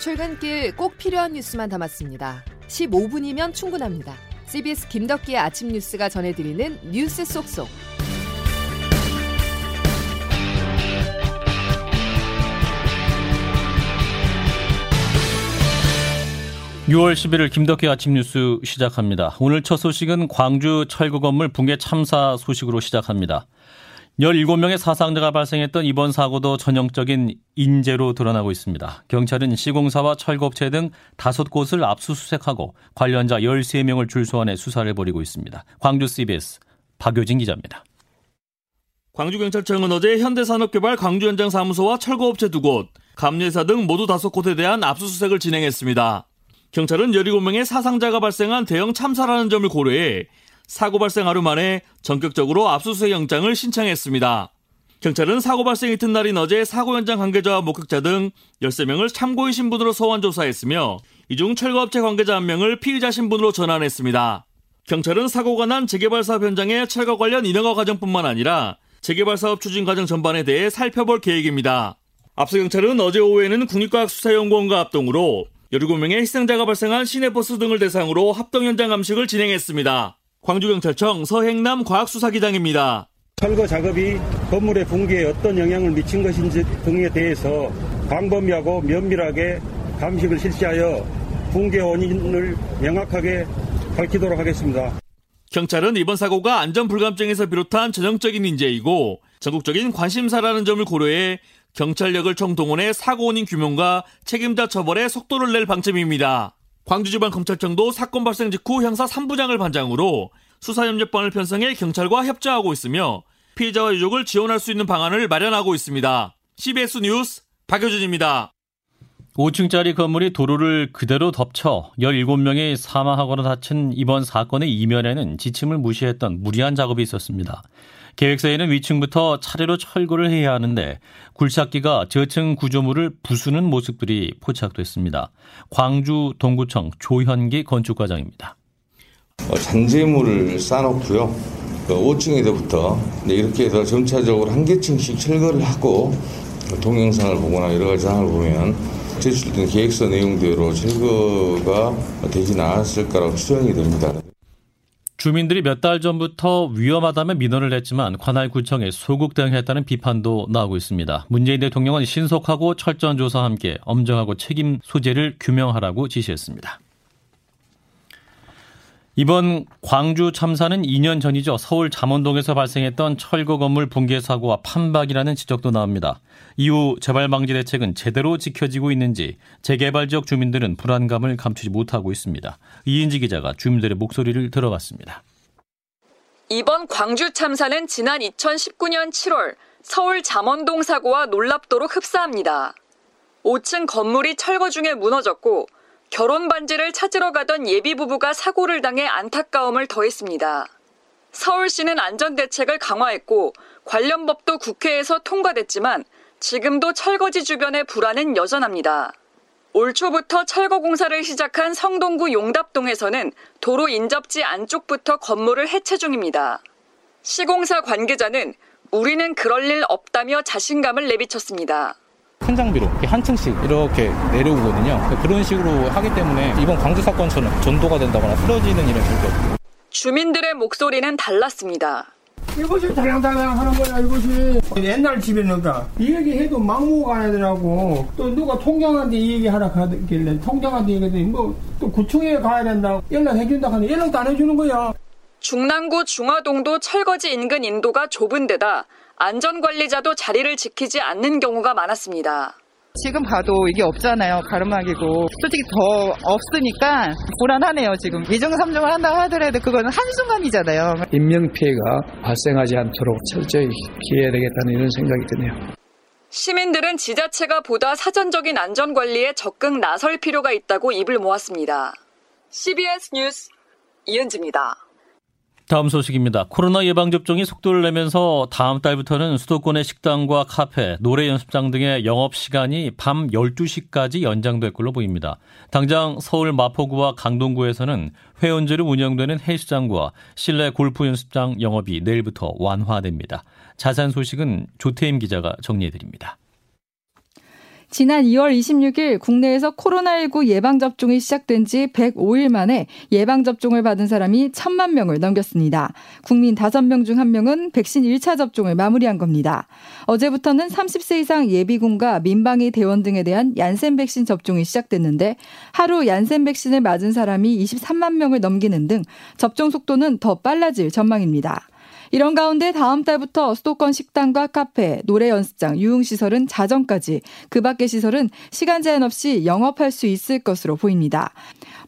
출근길 꼭 필요한 뉴스만 담았습니다. 15분이면 충분합니다. CBS 김덕기의 아침 뉴스가 전해드리는 뉴스 속속. 6월 11일 김덕기 아침 뉴스 시작합니다. 오늘 첫 소식은 광주 철거 건물 붕괴 참사 소식으로 시작합니다. 17명의 사상자가 발생했던 이번 사고도 전형적인 인재로 드러나고 있습니다. 경찰은 시공사와 철거업체 등 다섯 곳을 압수수색하고 관련자 13명을 출소안해 수사를 벌이고 있습니다. 광주 CBS 박효진 기자입니다. 광주경찰청은 어제 현대산업개발 광주현장 사무소와 철거업체 두 곳, 감리회사 등 모두 다섯 곳에 대한 압수수색을 진행했습니다. 경찰은 17명의 사상자가 발생한 대형 참사라는 점을 고려해 사고 발생 하루 만에 전격적으로 압수수색 영장을 신청했습니다. 경찰은 사고 발생 이튿날인 어제 사고 현장 관계자와 목격자 등 13명을 참고인 신분으로 소환 조사했으며 이 중 철거업체 관계자 한 명을 피의자 신분으로 전환했습니다. 경찰은 사고가 난 재개발 사업 현장의 철거 관련 인허가 과정뿐만 아니라 재개발 사업 추진 과정 전반에 대해 살펴볼 계획입니다. 앞서 경찰은 어제 오후에는 국립과학수사연구원과 합동으로 17명의 희생자가 발생한 시내버스 등을 대상으로 합동 현장 감식을 진행했습니다. 광주경찰청 서행남 과학수사기장입니다. 철거 작업이 건물의 붕괴에 어떤 영향을 미친 것인지 등에 대해서 광범위하고 면밀하게 감식을 실시하여 붕괴 원인을 명확하게 밝히도록 하겠습니다. 경찰은 이번 사고가 안전 불감증에서 비롯한 전형적인 인재이고 전국적인 관심사라는 점을 고려해 경찰력을 총동원해 사고 원인 규명과 책임자 처벌에 속도를 낼 방침입니다. 광주지방검찰청도 사건 발생 직후 형사 3부장을 반장으로 수사협력반을 편성해 경찰과 협조하고 있으며 피해자와 유족을 지원할 수 있는 방안을 마련하고 있습니다. CBS 뉴스 박효준입니다. 5층짜리 건물이 도로를 그대로 덮쳐 17명이 사망하거나 다친 이번 사건의 이면에는 지침을 무시했던 무리한 작업이 있었습니다. 계획서에는 위층부터 차례로 철거를 해야 하는데 굴착기가 저층 구조물을 부수는 모습들이 포착됐습니다. 광주 동구청 조현기 건축과장입니다. 어, 잔재물을 쌓아놓고요. 5층에서부터 그 이렇게 해서 점차적으로 한 개층씩 철거를 하고 동영상을 보거나 여러 가지 상황을 보면 제출된 계획서 내용대로 철거가 되진 않았을 거라고 추정이 됩니다. 주민들이 몇 달 전부터 위험하다며 민원을 냈지만 관할 구청에 소극 대응했다는 비판도 나오고 있습니다. 문재인 대통령은 신속하고 철저한 조사와 함께 엄정하고 책임 소재를 규명하라고 지시했습니다. 이번 광주 참사는 2년 전이죠. 서울 잠원동에서 발생했던 철거 건물 붕괴 사고와 판박이라는 지적도 나옵니다. 이후 재발 방지 대책은 제대로 지켜지고 있는지 재개발 지역 주민들은 불안감을 감추지 못하고 있습니다. 이인지 기자가 주민들의 목소리를 들어봤습니다. 이번 광주 참사는 지난 2019년 7월 서울 잠원동 사고와 놀랍도록 흡사합니다. 5층 건물이 철거 중에 무너졌고 결혼 반지를 찾으러 가던 예비 부부가 사고를 당해 안타까움을 더했습니다. 서울시는 안전대책을 강화했고 관련 법도 국회에서 통과됐지만 지금도 철거지 주변의 불안은 여전합니다. 올 초부터 철거 공사를 시작한 성동구 용답동에서는 도로 인접지 안쪽부터 건물을 해체 중입니다. 시공사 관계자는 우리는 그럴 일 없다며 자신감을 내비쳤습니다. 큰 장비로 한 층씩 이렇게 내려오거든요. 그런 식으로 하기 때문에 이번 광주 사건처럼 전도가 된다거나 쓰러지는 일은 절대 없고. 주민들의 목소리는 달랐습니다. 이것이 달랑달랑 하는 거야, 이것이. 옛날 집에는가, 이 얘기 해도 막무가 가야 되라고, 또 누가 통장한테 이 얘기 하라 하길래, 통장한테 얘기했더니, 뭐, 또 구청에 가야 된다고, 연락해준다 하는데, 연락도 안 해주는 거야. 중랑구 중화동도 철거지 인근 인도가 좁은 데다 안전관리자도 자리를 지키지 않는 경우가 많았습니다. 지금 봐도 이게 없잖아요. 가르막이고. 솔직히 더 없으니까 불안하네요, 지금. 이중, 삼중을 한다 하더라도 그거는 한순간이잖아요. 인명피해가 발생하지 않도록 철저히 기해야 되겠다는 이런 생각이 드네요. 시민들은 지자체가 보다 사전적인 안전관리에 적극 나설 필요가 있다고 입을 모았습니다. CBS 뉴스 이은지입니다. 다음 소식입니다. 코로나 예방접종이 속도를 내면서 다음 달부터는 수도권의 식당과 카페, 노래 연습장 등의 영업시간이 밤 12시까지 연장될 걸로 보입니다. 당장 서울 마포구와 강동구에서는 회원제로 운영되는 헬스장과 실내 골프 연습장 영업이 내일부터 완화됩니다. 자세한 소식은 조태임 기자가 정리해드립니다. 지난 2월 26일 국내에서 코로나19 예방접종이 시작된 지 105일 만에 예방접종을 받은 사람이 1000만 명을 넘겼습니다. 국민 5명 중 1명은 백신 1차 접종을 마무리한 겁니다. 어제부터는 30세 이상 예비군과 민방위 대원 등에 대한 얀센 백신 접종이 시작됐는데 하루 얀센 백신을 맞은 사람이 23만 명을 넘기는 등 접종 속도는 더 빨라질 전망입니다. 이런 가운데 다음 달부터 수도권 식당과 카페, 노래 연습장, 유흥시설은 자정까지, 그 밖의 시설은 시간 제한 없이 영업할 수 있을 것으로 보입니다.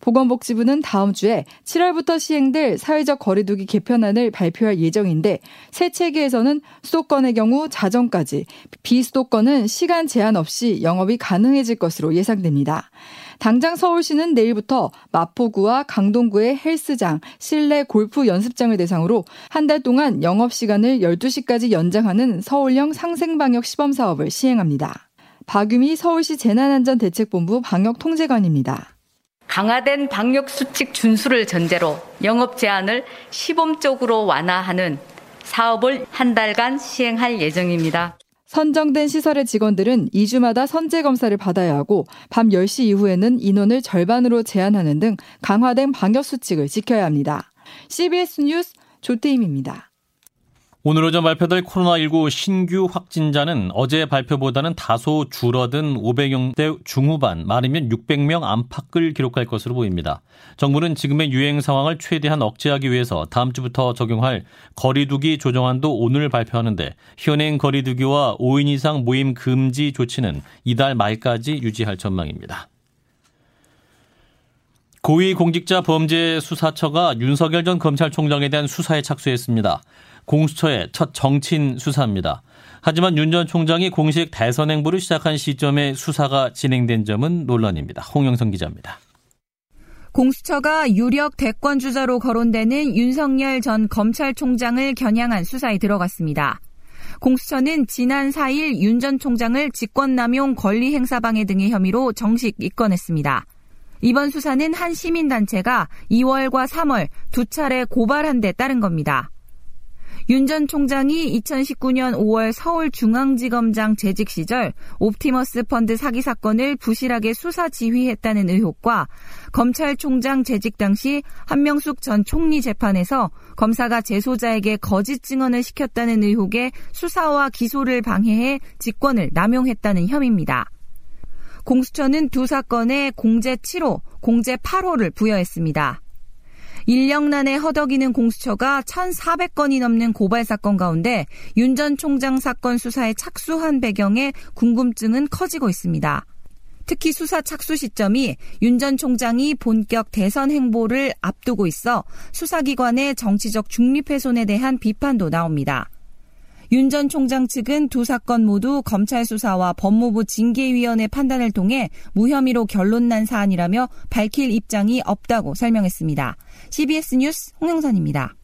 보건복지부는 다음 주에 7월부터 시행될 사회적 거리두기 개편안을 발표할 예정인데 새 체계에서는 수도권의 경우 자정까지, 비수도권은 시간 제한 없이 영업이 가능해질 것으로 예상됩니다. 당장 서울시는 내일부터 마포구와 강동구의 헬스장, 실내 골프 연습장을 대상으로 한 달 동안 영업 시간을 12시까지 연장하는 서울형 상생방역 시범 사업을 시행합니다. 박유미 서울시 재난안전대책본부 방역통제관입니다. 강화된 방역 수칙 준수를 전제로 영업 제한을 시범적으로 완화하는 사업을 한 달간 시행할 예정입니다. 선정된 시설의 직원들은 2주마다 선제 검사를 받아야 하고 밤 10시 이후에는 인원을 절반으로 제한하는 등 강화된 방역 수칙을 지켜야 합니다. CBS 뉴스 조태임입니다. 오늘 오전 발표될 코로나19 신규 확진자는 어제 발표보다는 다소 줄어든 500명대 중후반, 말하면 600명 안팎을 기록할 것으로 보입니다. 정부는 지금의 유행 상황을 최대한 억제하기 위해서 다음 주부터 적용할 거리두기 조정안도 오늘 발표하는데 현행 거리두기와 5인 이상 모임 금지 조치는 이달 말까지 유지할 전망입니다. 고위공직자 범죄수사처가 윤석열 전 검찰총장에 대한 수사에 착수했습니다. 공수처의 첫 정친 수사입니다. 하지만 윤 전 총장이 공식 대선 행보를 시작한 시점에 수사가 진행된 점은 논란입니다. 홍영성 기자입니다. 공수처가 유력 대권 주자로 거론되는 윤석열 전 검찰총장을 겨냥한 수사에 들어갔습니다. 공수처는 지난 4일 윤 전 총장을 직권남용 권리행사방해 등의 혐의로 정식 입건했습니다. 이번 수사는 한 시민단체가 2월과 3월 두 차례 고발한 데 따른 겁니다. 윤 전 총장이 2019년 5월 서울중앙지검장 재직 시절 옵티머스 펀드 사기 사건을 부실하게 수사 지휘했다는 의혹과 검찰총장 재직 당시 한명숙 전 총리 재판에서 검사가 재소자에게 거짓 증언을 시켰다는 의혹에 수사와 기소를 방해해 직권을 남용했다는 혐의입니다. 공수처는 두 사건에 공제 7호, 공제 8호를 부여했습니다. 1년난에 허덕이는 공수처가 1,400건이 넘는 고발 사건 가운데 윤 전 총장 사건 수사에 착수한 배경에 궁금증은 커지고 있습니다. 특히 수사 착수 시점이 윤 전 총장이 본격 대선 행보를 앞두고 있어 수사기관의 정치적 중립 훼손에 대한 비판도 나옵니다. 윤 전 총장 측은 두 사건 모두 검찰 수사와 법무부 징계위원회 판단을 통해 무혐의로 결론난 사안이라며 밝힐 입장이 없다고 설명했습니다. CBS 뉴스 홍영선입니다.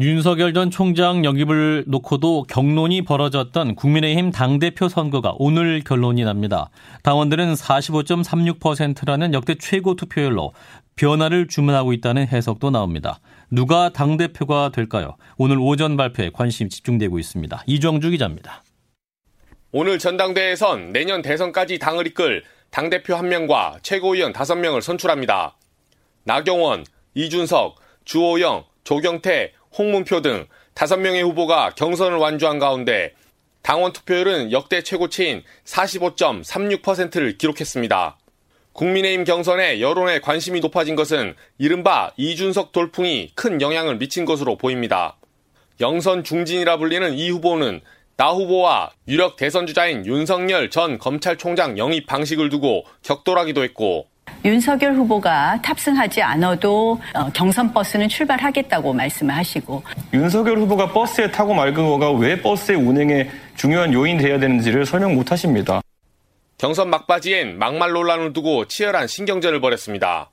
윤석열 전 총장 영입을 놓고도 경론이 벌어졌던 국민의힘 당대표 선거가 오늘 결론이 납니다. 당원들은 45.36%라는 역대 최고 투표율로 변화를 주문하고 있다는 해석도 나옵니다. 누가 당대표가 될까요? 오늘 오전 발표에 관심이 집중되고 있습니다. 이정주 기자입니다. 오늘 전당대회에선 내년 대선까지 당을 이끌 당대표 1명과 최고위원 5명을 선출합니다. 나경원, 이준석, 주호영, 조경태, 홍문표 등 5명의 후보가 경선을 완주한 가운데 당원 투표율은 역대 최고치인 45.36%를 기록했습니다. 국민의힘 경선에 여론의 관심이 높아진 것은 이른바 이준석 돌풍이 큰 영향을 미친 것으로 보입니다. 영선 중진이라 불리는 이 후보는 나 후보와 유력 대선 주자인 윤석열 전 검찰총장 영입 방식을 두고 격돌하기도 했고 윤석열 후보가 탑승하지 않아도 어, 경선 버스는 출발하겠다고 말씀을 하시고 윤석열 후보가 버스에 타고 말 거가 왜 버스의 운행에 중요한 요인이 돼야 되는지를 설명 못 하십니다. 경선 막바지엔 막말 논란을 두고 치열한 신경전을 벌였습니다.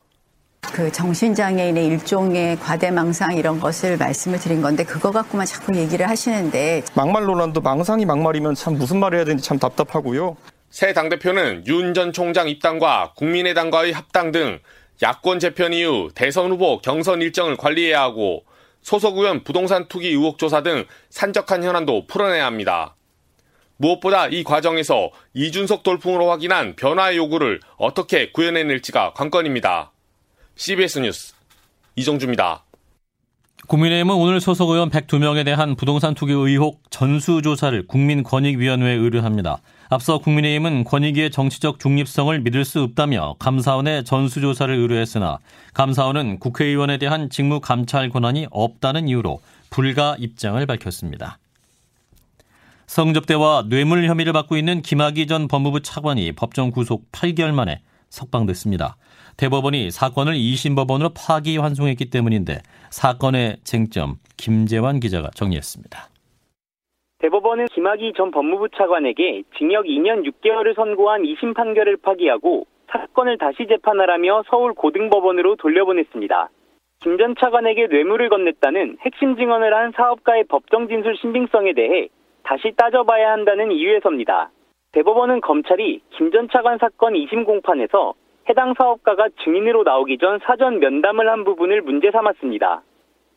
그 정신장애인의 일종의 과대망상 이런 것을 말씀을 드린 건데 그거 갖고만 자꾸 얘기를 하시는데 막말 논란도 망상이 막말이면 참 무슨 말을 해야 되는지 참 답답하고요. 새 당대표는 윤 전 총장 입당과 국민의당과의 합당 등 야권 재편 이후 대선 후보 경선 일정을 관리해야 하고 소속 의원 부동산 투기 의혹 조사 등 산적한 현안도 풀어내야 합니다. 무엇보다 이 과정에서 이준석 돌풍으로 확인한 변화의 요구를 어떻게 구현해낼지가 관건입니다. CBS 뉴스 이정주입니다. 국민의힘은 오늘 소속 의원 102명에 대한 부동산 투기 의혹 전수조사를 국민권익위원회에 의뢰합니다. 앞서 국민의힘은 권익위의 정치적 중립성을 믿을 수 없다며 감사원에 전수조사를 의뢰했으나 감사원은 국회의원에 대한 직무 감찰 권한이 없다는 이유로 불가 입장을 밝혔습니다. 성접대와 뇌물 혐의를 받고 있는 김학의 전 법무부 차관이 법정 구속 8개월 만에 석방됐습니다. 대법원이 사건을 2심 법원으로 파기 환송했기 때문인데 사건의 쟁점 김재환 기자가 정리했습니다. 대법원은 김학의 전 법무부 차관에게 징역 2년 6개월을 선고한 2심 판결을 파기하고 사건을 다시 재판하라며 서울 고등법원으로 돌려보냈습니다. 김 전 차관에게 뇌물을 건넸다는 핵심 증언을 한 사업가의 법정 진술 신빙성에 대해 다시 따져봐야 한다는 이유에서입니다. 대법원은 검찰이 김 전 차관 사건 2심 공판에서 해당 사업가가 증인으로 나오기 전 사전 면담을 한 부분을 문제 삼았습니다.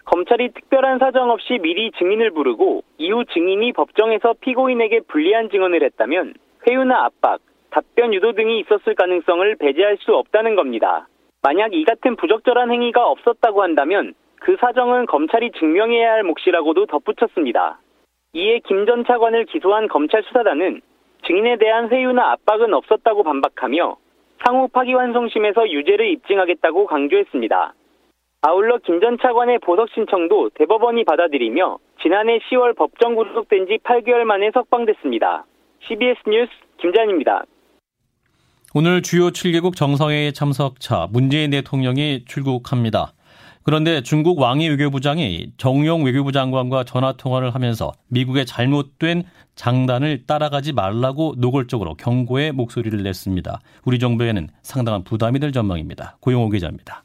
검찰이 특별한 사정 없이 미리 증인을 부르고 이후 증인이 법정에서 피고인에게 불리한 증언을 했다면 회유나 압박, 답변 유도 등이 있었을 가능성을 배제할 수 없다는 겁니다. 만약 이 같은 부적절한 행위가 없었다고 한다면 그 사정은 검찰이 증명해야 할 몫이라고도 덧붙였습니다. 이에 김 전 차관을 기소한 검찰 수사단은 증인에 대한 회유나 압박은 없었다고 반박하며 상호 파기환송심에서 유죄를 입증하겠다고 강조했습니다. 아울러 김 전 차관의 보석 신청도 대법원이 받아들이며 지난해 10월 법정 구속된 지 8개월 만에 석방됐습니다. CBS 뉴스 김잔입니다. 오늘 주요 7개국 정상회의 참석차 문재인 대통령이 출국합니다. 그런데 중국 왕이 외교부장이 정용 외교부 장관과 전화 통화를 하면서 미국의 잘못된 장단을 따라가지 말라고 노골적으로 경고의 목소리를 냈습니다. 우리 정부에는 상당한 부담이 될 전망입니다. 고용호 기자입니다.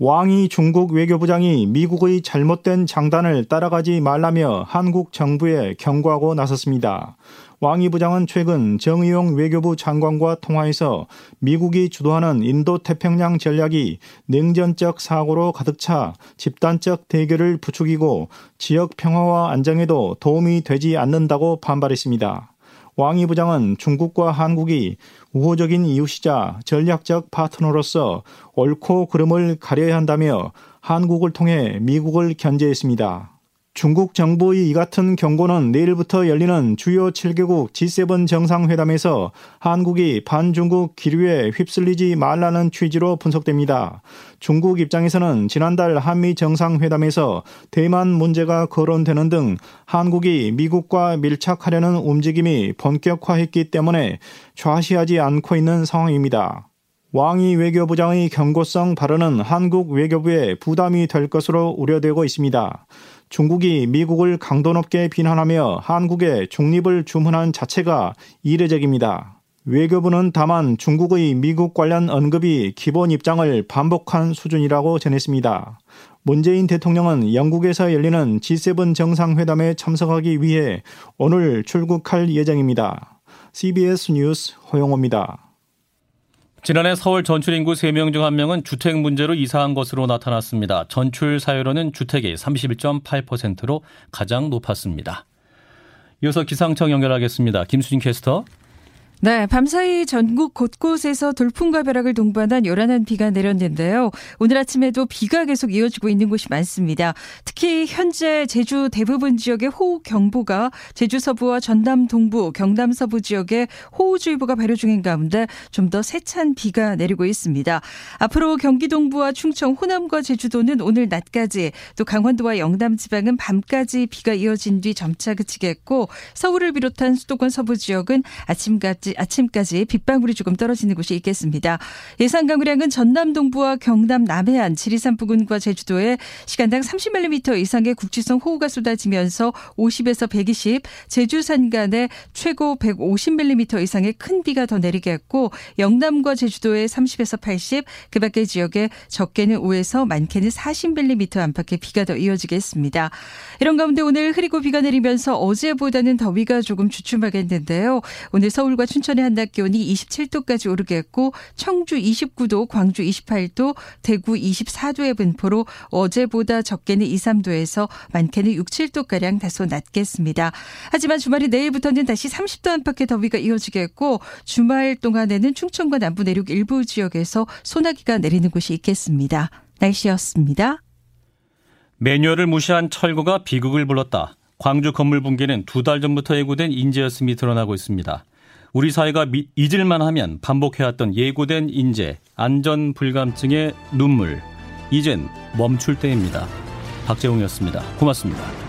왕이 중국 외교부장이 미국의 잘못된 장단을 따라가지 말라며 한국 정부에 경고하고 나섰습니다. 왕이 부장은 최근 정의용 외교부 장관과 통화에서 미국이 주도하는 인도 태평양 전략이 냉전적 사고로 가득 차 집단적 대결을 부추기고 지역 평화와 안정에도 도움이 되지 않는다고 반발했습니다. 왕이 부장은 중국과 한국이 우호적인 이웃이자 전략적 파트너로서 옳고 그름을 가려야 한다며 한국을 통해 미국을 견제했습니다. 중국 정부의 이 같은 경고는 내일부터 열리는 주요 7개국 G7 정상회담에서 한국이 반중국 기류에 휩쓸리지 말라는 취지로 분석됩니다. 중국 입장에서는 지난달 한미 정상회담에서 대만 문제가 거론되는 등 한국이 미국과 밀착하려는 움직임이 본격화했기 때문에 좌시하지 않고 있는 상황입니다. 왕이 외교부장의 경고성 발언은 한국 외교부에 부담이 될 것으로 우려되고 있습니다. 중국이 미국을 강도 높게 비난하며 한국의 중립을 주문한 자체가 이례적입니다. 외교부는 다만 중국의 미국 관련 언급이 기본 입장을 반복한 수준이라고 전했습니다. 문재인 대통령은 영국에서 열리는 G7 정상회담에 참석하기 위해 오늘 출국할 예정입니다. CBS 뉴스 허용호입니다. 지난해 서울 전출 인구 3명 중 1명은 주택 문제로 이사한 것으로 나타났습니다. 전출 사유로는 주택이 31.8%로 가장 높았습니다. 이어서 기상청 연결하겠습니다. 김수진 캐스터. 네, 밤사이 전국 곳곳에서 돌풍과 벼락을 동반한 요란한 비가 내렸는데요. 오늘 아침에도 비가 계속 이어지고 있는 곳이 많습니다. 특히 현재 제주 대부분 지역에 호우 경보가 제주 서부와 전남 동부, 경남 서부 지역에 호우주의보가 발효 중인 가운데 좀 더 세찬 비가 내리고 있습니다. 앞으로 경기 동부와 충청, 호남과 제주도는 오늘 낮까지 또 강원도와 영남 지방은 밤까지 비가 이어진 뒤 점차 그치겠고 서울을 비롯한 수도권 서부 지역은 아침까지 아침까지 빗방울이 조금 떨어지는 곳이 있겠습니다. 예상 강우량은 전남 동부와 경남 남해안, 지리산 부근과 제주도에 시간당 30mm 이상의 국지성 호우가 쏟아지면서 50에서 120, 제주 산간에 최고 150mm 이상의 큰 비가 더 내리겠고 영남과 제주도에 30에서 80, 그 밖의 지역에 적게는 5에서 많게는 40mm 안팎의 비가 더 이어지겠습니다. 이런 가운데 오늘 흐리고 비가 내리면서 어제보다는 더위가 조금 주춤하겠는데요. 오늘 서울과 춘천 춘천의 한낮 기온이 27도까지 오르겠고 청주 29도, 광주 28도, 대구 24도의 분포로 어제보다 적게는 2, 3도에서 많게는 6, 7도가량 다소 낮겠습니다. 하지만 주말이 내일부터는 다시 30도 안팎의 더위가 이어지겠고 주말 동안에는 충청과 남부 내륙 일부 지역에서 소나기가 내리는 곳이 있겠습니다. 날씨였습니다. 매뉴얼을 무시한 철거가 비극을 불렀다. 광주 건물 붕괴는 두 달 전부터 예고된 인재였음이 드러나고 있습니다. 우리 사회가 잊을만 하면 반복해왔던 예고된 인재, 안전 불감증의 눈물. 이젠 멈출 때입니다. 박재홍이었습니다. 고맙습니다.